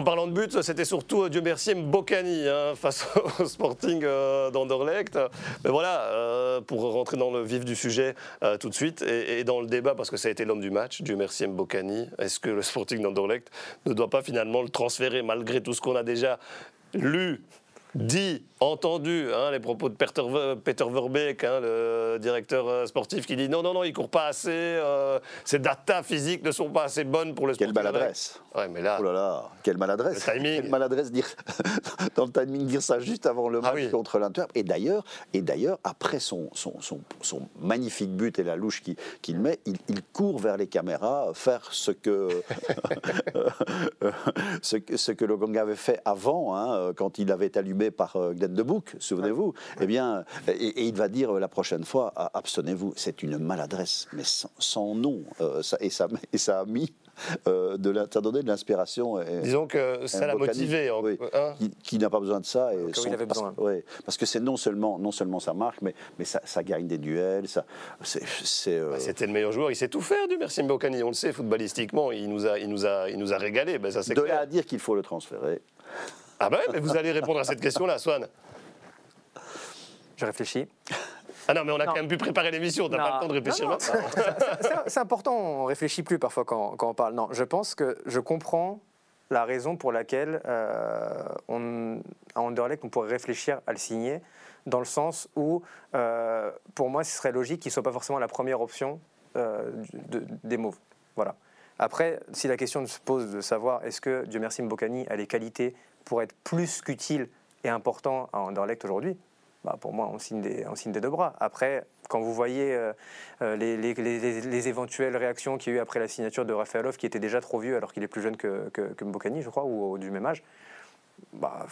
En parlant de but, c'était surtout, Dieu merci, Mbokani hein, face au Sporting d'Anderlecht. Mais voilà, pour rentrer dans le vif du sujet tout de suite et, dans le débat, parce que ça a été l'homme du match, Dieu merci Mbokani, est-ce que le Sporting d'Anderlecht ne doit pas finalement le transférer malgré tout ce qu'on a déjà lu dit, entendu hein, les propos de Peter, Peter Verbeek, hein, le directeur euh, sportif, qui dit non, non, non, il court pas assez, euh, ses data physiques ne sont pas assez bonnes pour le Quelle maladresse. Ouais, mais là, Oh là là, quelle maladresse. Quelle maladresse dire, dans le timing dire ça juste avant le ah match contre l'Inter. Et d'ailleurs, et d'ailleurs, après son, son, son, son, magnifique but et la louche qu'il met, il, il, court vers les caméras faire ce que, ce, ce, que avait fait avant, hein, quand il avait allumé par euh, Glenn de Bouc, souvenez-vous, eh bien, et, il va dire la prochaine fois, ah, abstenez-vous. C'est une maladresse, mais sans, nom. Euh, ça, et, ça, et ça a mis euh, de donné de l'inspiration. Disons que ça l'a motivé. Hein qui, n'a pas besoin de ça. Et il avait besoin. Parce, que c'est non seulement, non seulement sa marque, mais, mais ça, gagne des duels. Ça, bah, C'était le meilleur joueur. Il sait tout faire du Merci Mbokani. On le sait, footballistiquement, il nous a, il nous a, il nous a régalé. Ben, ça, de là à dire qu'il faut le transférer. Ah ben, mais vous allez répondre à cette question-là, Swan. Je réfléchis. Ah non, mais on a quand même pu préparer l'émission, on n'a pas le temps de réfléchir maintenant. C'est important, on réfléchit plus parfois quand, on parle. Non, je pense que je comprends la raison pour laquelle euh, on, à Anderlecht, on pourrait réfléchir à le signer, dans le sens où, euh, pour moi, ce serait logique qu'il ne soit pas forcément la première option euh, des moves. Voilà. Après, si la question se pose de savoir est-ce que Dieu merci Mbokani a les qualités pour être plus qu'utile et important à Anderlecht aujourd'hui, bah pour moi, on signe, des, on signe des deux bras. Après, quand vous voyez euh, euh, les, les, les, éventuelles réactions qu'il y a eu après la signature de Rafaelov, qui était déjà trop vieux alors qu'il est plus jeune que, que, Mbokani, je crois, ou, du même âge, bah,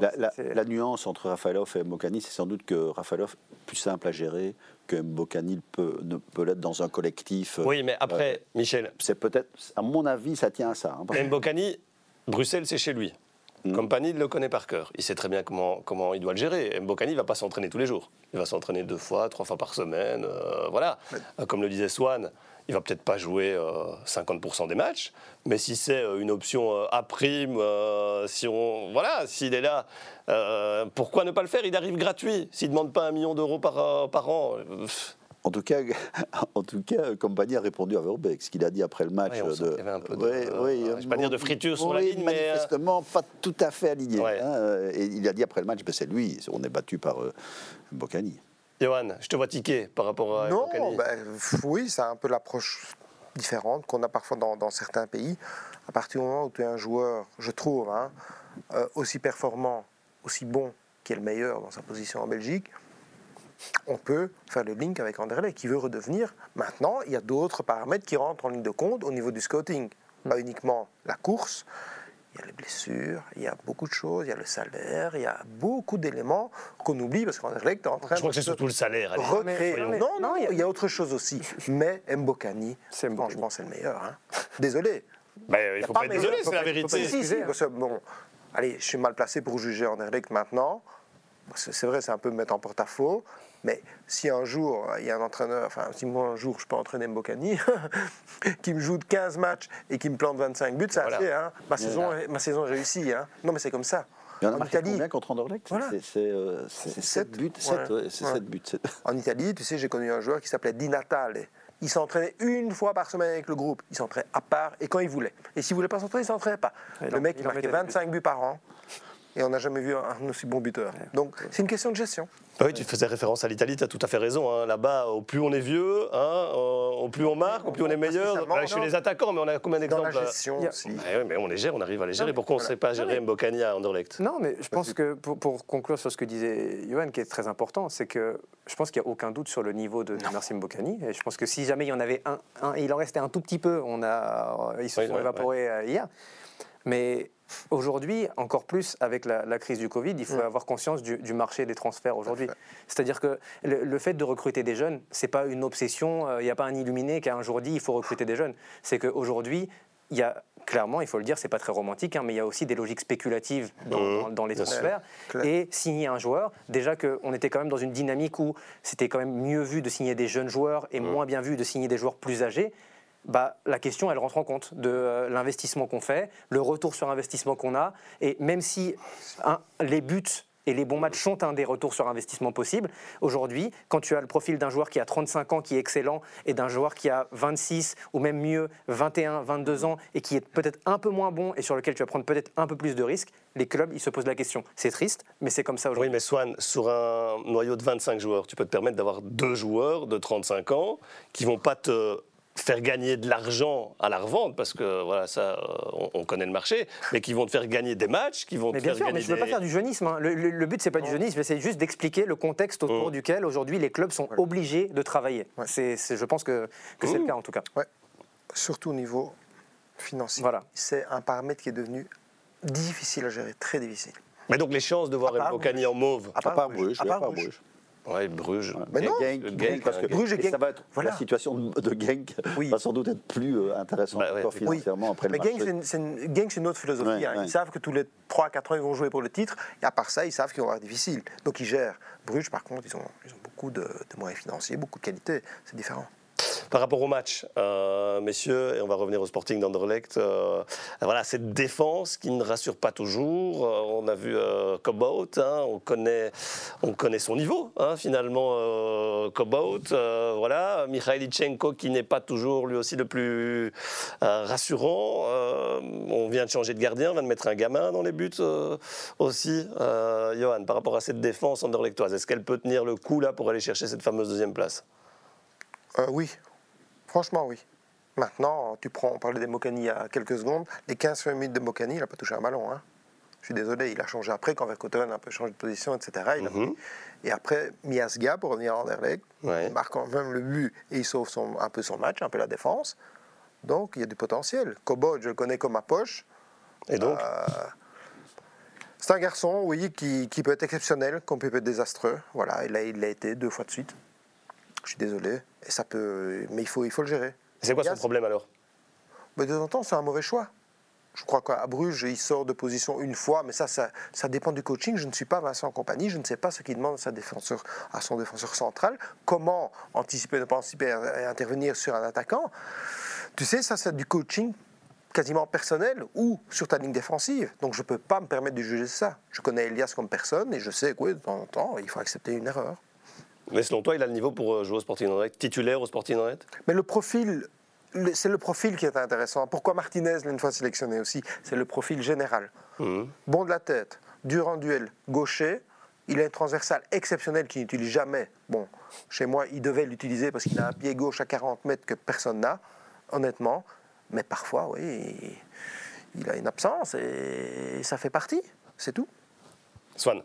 la, la, nuance entre Rafaelov et Mbokani, c'est sans doute que Rafaelov est plus simple à gérer, que Mbokani peut, ne peut l'être dans un collectif. Oui, mais après, euh, Michel. C'est peut-être, à mon avis, ça tient à ça. Hein, Mbokani, Bruxelles, c'est chez lui. Mm. Compagnie le connaît par cœur. Il sait très bien comment, comment il doit le gérer. Mbokani ne va pas s'entraîner tous les jours. Il va s'entraîner deux fois, trois fois par semaine. Euh, voilà. Euh, comme le disait Swan, il va peut-être pas jouer 50% euh, des matchs, mais si c'est une option à prime, si on, voilà, s'il est là, pourquoi ne pas le faire? Il arrive gratuit. S'il ne demande pas un million d'euros par, par an. En tout cas, en tout cas, Compagnie a répondu à Verbeek, ce qu'il a dit après le match. Oui, de, un peu de, oui, je vais pas dire de friture sur la ligne, mais euh, manifestement pas tout à fait aligné. Hein, et il a dit après le match, ben c'est lui, on est battu par euh, Bocani. Johan, je te vois tiquer par rapport à non, ben, oui, c'est un peu l'approche différente qu'on a parfois dans, dans, certains pays. À partir du moment où tu es un joueur, je trouve, hein, euh, aussi performant, aussi bon, qui est le meilleur dans sa position en Belgique, on peut faire le link avec Anderlecht qui veut redevenir. Maintenant, il y a d'autres paramètres qui rentrent en ligne de compte au niveau du scouting. Pas uniquement la course, il y a les blessures, il y a beaucoup de choses, il y a le salaire, il y a beaucoup d'éléments qu'on oublie parce qu'Anderlecht est en train Je crois que c'est surtout le salaire. non, non, il y a autre chose aussi. Mais Mbokani, franchement, c'est le meilleur. Hein. Désolé. Mais il ne faut pas, être désolé, c'est la vérité. bon, allez, je suis mal placé pour juger Anderlecht maintenant. C'est vrai, c'est un peu me mettre en porte-à-faux. Mais si un jour, il y a un entraîneur, enfin, si moi un jour je peux entraîner Mbokani, qui me joue de 15 matchs et qui me plante 25 buts, c'est assez, hein. ma, saison, ma saison est réussie. Hein. Non, mais c'est comme ça. Il y en a en Italie, combien contre Anderlecht? C'est 7 buts. 7, buts. En Italie, tu sais, j'ai connu un joueur qui s'appelait Di Natale. Il s'entraînait une fois par semaine avec le groupe. Il s'entraînait à part et quand il voulait. Et s'il ne voulait pas s'entraîner, il ne s'entraînait pas. le mec, il marquait 25 buts par an et on n'a jamais vu un aussi bon buteur. Donc c'est une question de gestion. Bah oui, tu faisais référence à l'Italie, tu as tout à fait raison. Hein. Là-bas, au plus on est vieux, hein, au plus on marque, au plus on est meilleur. Bah, je suis les attaquants, mais on a combien d'exemples Dans la gestion aussi. Oui, mais on les gère, on arrive à les gérer. Pourquoi on ne sait pas gérer Mbokani à Anderlecht? Non, mais je pense que pour, conclure sur ce que disait Johan, qui est très important, c'est que je pense qu'il n'y a aucun doute sur le niveau de, Merci Mbokani. Et je pense que si jamais il y en avait un, il en restait un tout petit peu, on a, ils se sont évaporés euh, hier. Mais Aujourd'hui, encore plus avec la, crise du Covid, il faut mm. avoir conscience du, marché des transferts aujourd'hui. C'est-à-dire que le, fait de recruter des jeunes, c'est pas une obsession. Euh, il n'y a pas un illuminé qui a un jour dit il faut recruter des jeunes. C'est qu'aujourd'hui, il y a clairement, il faut le dire, c'est pas très romantique, hein, mais il y a aussi des logiques spéculatives dans, mm. les transferts. Et signer un joueur, déjà qu'on était quand même dans une dynamique où c'était quand même mieux vu de signer des jeunes joueurs et mm. moins bien vu de signer des joueurs plus âgés bah, la question, elle rentre en compte de euh, l'investissement qu'on fait, le retour sur investissement qu'on a. Et même si les buts et les bons matchs sont un des retours sur investissement possibles. Aujourd'hui, quand tu as le profil d'un joueur qui a 35 ans, qui est excellent, et d'un joueur qui a 26 ou même mieux 21, 22 ans, et qui est peut-être un peu moins bon et sur lequel tu vas prendre peut-être un peu plus de risques, les clubs, ils se posent la question. C'est triste, mais c'est comme ça aujourd'hui. Oui, mais Swan, sur un noyau de 25 joueurs, tu peux te permettre d'avoir deux joueurs de 35 ans qui vont pas te faire gagner de l'argent à la revente, parce que voilà, ça, euh, on, connaît le marché, mais qui vont te faire gagner des matchs, qui vont mais te bien faire sûr, gagner mais je ne veux pas faire du jeunisme. hein. Le, le- le but, c'est pas du jeunisme, c'est juste d'expliquer le contexte autour Mm. duquel aujourd'hui les clubs sont obligés de travailler. Ouais. C'est, je pense que, que c'est Mm. le cas en tout cas. Surtout au niveau financier. Voilà. C'est un paramètre qui est devenu difficile à gérer, très difficile. Mais donc les chances de voir Mbokani en mauve. À part Bruges, à part à part Bruges. Bruges. Ouais, Bruges. Mais non, Genk, le Genk, Genk, parce que hein, Bruges et Genk, ça va être voilà. la situation de, Genk Oui. va sans doute être plus euh, intéressante Bah ouais, encore financièrement après Mais le match. c'est une, c'est une- Genk, c'est une autre philosophie. Ouais, hein. Ils savent que tous les 3-4 ans, ils vont jouer pour le titre. Et à part ça, ils savent qu'ils vont avoir difficile. Donc ils gèrent. Bruges, par contre, ils ont, ils ont beaucoup de, de moyens financiers, beaucoup de qualité. C'est différent. Par rapport au match, euh, messieurs, et on va revenir au Sporting d'Anderlecht, euh, voilà, cette défense qui ne rassure pas toujours. Euh, on a vu Cobbout, hein, on, connaît, on connaît son niveau, hein, finalement, euh, voilà, Mikhailichenko qui n'est pas toujours lui aussi le plus rassurant. On vient de changer de gardien, on vient de mettre un gamin dans les buts aussi. Johan, par rapport à cette défense anderlechtoise, est-ce qu'elle peut tenir le coup là pour aller chercher cette fameuse deuxième place? Euh, oui, franchement, oui. Maintenant, tu prends, on parlait des Mokani il y a quelques secondes. Les 15 minutes de Mokani, il n'a pas touché un ballon. hein. Je suis désolé, il a changé après quand Verkotteren a un peu changé de position, etc. Il a Mhm. Et après, Miasga, pour revenir à Anderlecht, Ouais. il marque quand même le but et il sauve son- un peu son match, un peu la défense. Donc, il y a du potentiel. Kobot, je le connais comme ma poche. Et donc C'est un garçon, oui, qui, qui peut être exceptionnel, comme peut être désastreux. Voilà, il l'a il l'a été deux fois de suite. Je suis désolé. Et ça peut, mais il faut, il faut le gérer. C'est quoi son problème alors? Mais de temps en temps, c'est un mauvais choix. Je crois qu'à Bruges, il sort de position une fois, mais ça, ça, ça dépend du coaching. Je ne suis pas Vincent Compagnie, je ne sais pas ce qu'il demande à, sa défenseur, à son défenseur central. Comment anticiper, ne pas anticiper et intervenir sur un attaquant? Tu sais, ça, c'est du coaching quasiment personnel ou sur ta ligne défensive. Donc je ne peux pas me permettre de juger ça. Je connais Elias comme personne et je sais que oui, de temps en temps, il faut accepter une erreur. Mais selon toi, il a le niveau pour euh, jouer au Sporting Anderlecht, titulaire au Sporting Anderlecht Mais le profil, c'est le profil qui est intéressant. Pourquoi Martinez l'a une fois sélectionné aussi C'est le profil général. Mhm. Bon de la tête, dur en duel, gaucher. Il a une transversale exceptionnelle qu'il n'utilise jamais. Bon, chez moi, il devait l'utiliser parce qu'il a un pied gauche à 40 mètres que personne n'a, honnêtement. Mais parfois, oui, il a une absence et ça fait partie. C'est tout. Swan.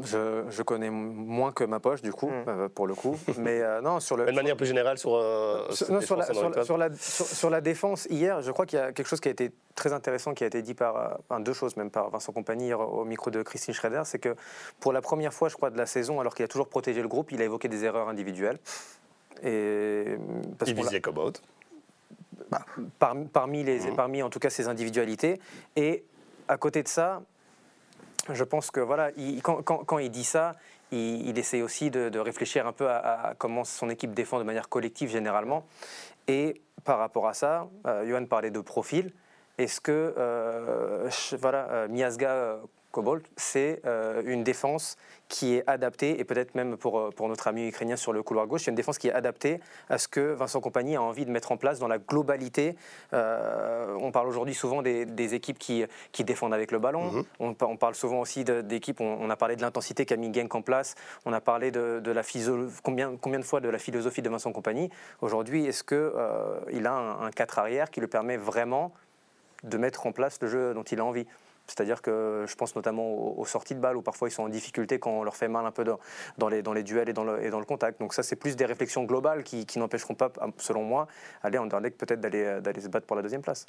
Je, je connais moins que ma poche, du coup, euh, pour le coup. Mais euh, non, sur le. Mais de manière plus générale sur, euh, Sur, cette non, sur la, défense sur la- anderlechtoise. sur la- sur- sur la défense, hier, je crois qu'il y a quelque chose qui a été très intéressant, qui a été dit par, euh, enfin, deux choses même par Vincent Compagnie hier au micro de Christine Schrader, c'est que pour la première fois, je crois, de la saison, alors qu'il a toujours protégé le groupe, il a évoqué des erreurs individuelles. Et, parce Il visait Cobot. par- parmi, les, Mhm. parmi en tout cas ses individualités. Et à côté de ça, je pense que voilà, il- quand, il dit ça, il, il essaie aussi de, réfléchir un peu à, comment son équipe défend de manière collective généralement. Et par rapport à ça, euh, Johan parlait de profil. Est-ce que euh, voilà, euh, Miasga euh, c'est euh, une défense qui est adaptée, et peut-être même pour, euh, pour notre ami ukrainien sur le couloir gauche, c'est une défense qui est adaptée à ce que Vincent Compagnie a envie de mettre en place dans la globalité. Euh, on parle aujourd'hui souvent des, des équipes qui, qui défendent avec le ballon. Mhm. on, pa- on parle souvent aussi d'équipes, on, on a parlé de l'intensité qu'a mis Genk en place, on a parlé de, de la combien, combien de fois de la philosophie de Vincent Compagnie. Aujourd'hui, est-ce qu'il a un, un 4 arrière qui lui permet vraiment de mettre en place le jeu dont il a envie? C'est-à-dire que je pense notamment aux, sorties de balles où parfois ils sont en difficulté quand on leur fait mal un peu dans, les, duels et dans, le, contact. Donc ça, c'est plus des réflexions globales qui, n'empêcheront pas, selon moi, aller en Anderlecht peut-être d'aller se battre pour la deuxième place.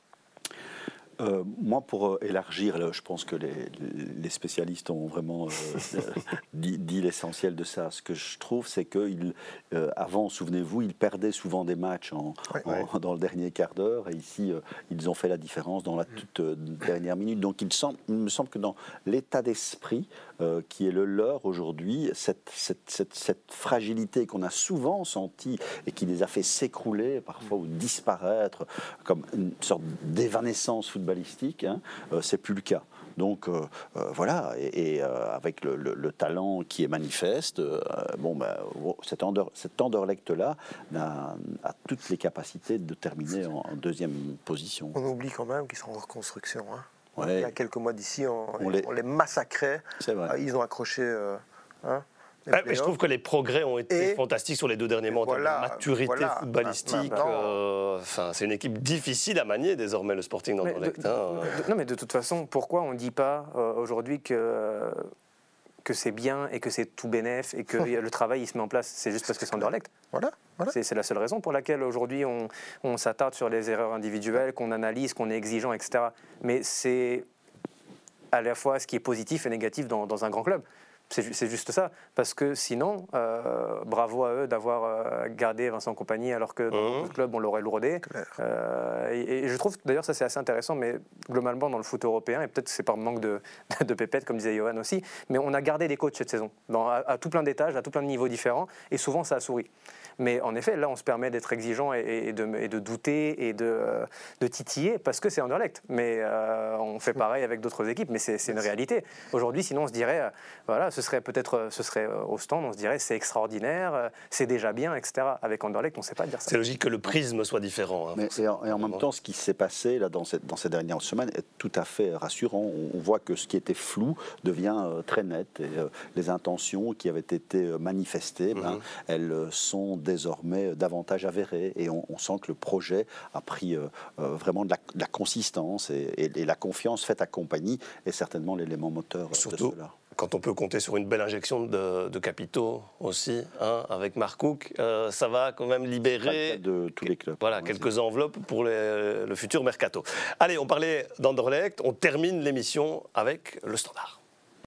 Euh, moi, pour euh, élargir, je pense que les, spécialistes ont vraiment euh, dit, l'essentiel de ça. Ce que je trouve, c'est qu'avant, avant, souvenez-vous, ils perdaient souvent des matchs en, dans le dernier quart d'heure, et ici, ils ont fait la différence dans la toute dernière minute. Donc, il, il, me semble que dans l'état d'esprit qui est le leur aujourd'hui, cette, cette, cette, cette fragilité qu'on a souvent sentie et qui les a fait s'écrouler parfois ou disparaître comme une sorte d'évanescence footballistique, hein, euh, c'est plus le cas. Donc euh, euh, voilà, et, avec le, talent qui est manifeste, bon, ben, cet, Anderlecht-là a, toutes les capacités de terminer en, deuxième position. On oublie quand même qu'ils sont en reconstruction. Hein. Il y a quelques mois d'ici, on, les... massacrait. Ils ont accroché. Hein, je trouve que les progrès ont été fantastiques sur les deux derniers mois. la maturité footballistique. Euh, c'est une équipe difficile à manier désormais, le Sporting d'Anderlecht. Hein. Non, mais de toute façon, pourquoi on ne dit pas euh, aujourd'hui que, que c'est bien et que c'est tout bénéf et que le travail il se met en place C'est juste parce que c'est Anderlecht? Voilà. C'est la seule raison pour laquelle aujourd'hui on, on s'attarde sur les erreurs individuelles, qu'on analyse, qu'on est exigeant, etc. Mais c'est à la fois ce qui est positif et négatif dans, dans un grand club. C'est juste ça. Parce que sinon, euh, bravo à eux d'avoir euh, gardé Vincent Compagnie alors que dans mmh. le club, on l'aurait lourdé. Euh, et, je trouve d'ailleurs ça c'est assez intéressant, mais globalement dans le foot européen, et peut-être c'est par manque de, de pépette, comme disait Johan aussi, mais on a gardé des coachs cette saison, dans, à, tout plein d'étages, à tout plein de niveaux différents, et souvent ça a souri. Mais en effet, là, on se permet d'être exigeant et, de, et, de, douter et de, de titiller parce que c'est Anderlecht. Mais on fait pareil avec d'autres équipes, mais c'est une réalité. Aujourd'hui, sinon, on se dirait, voilà, ce serait peut-être euh, ce serait euh, au stand, on se dirait c'est extraordinaire, euh, c'est déjà bien, etc. Avec Anderlecht, on ne sait pas dire ça. C'est logique que le prisme soit différent. Hein, Mais, et, en, même temps, ce qui s'est passé là, dans, cette, dans ces dernières semaines est tout à fait rassurant. On, voit que ce qui était flou devient très net. Et, les intentions qui avaient été manifestées, ben, mhm. elles sont désormais davantage avérées. Et on, sent que le projet a pris vraiment de la, consistance et, la confiance faite à compagnie est certainement l'élément moteur de cela quand on peut compter sur une belle injection de, capitaux aussi, hein, avec euh, ça va quand même libérer de tous les clubs. Voilà, quelques enveloppes pour le futur mercato. Allez, on parlait d'Anderlecht, on termine l'émission avec le standard.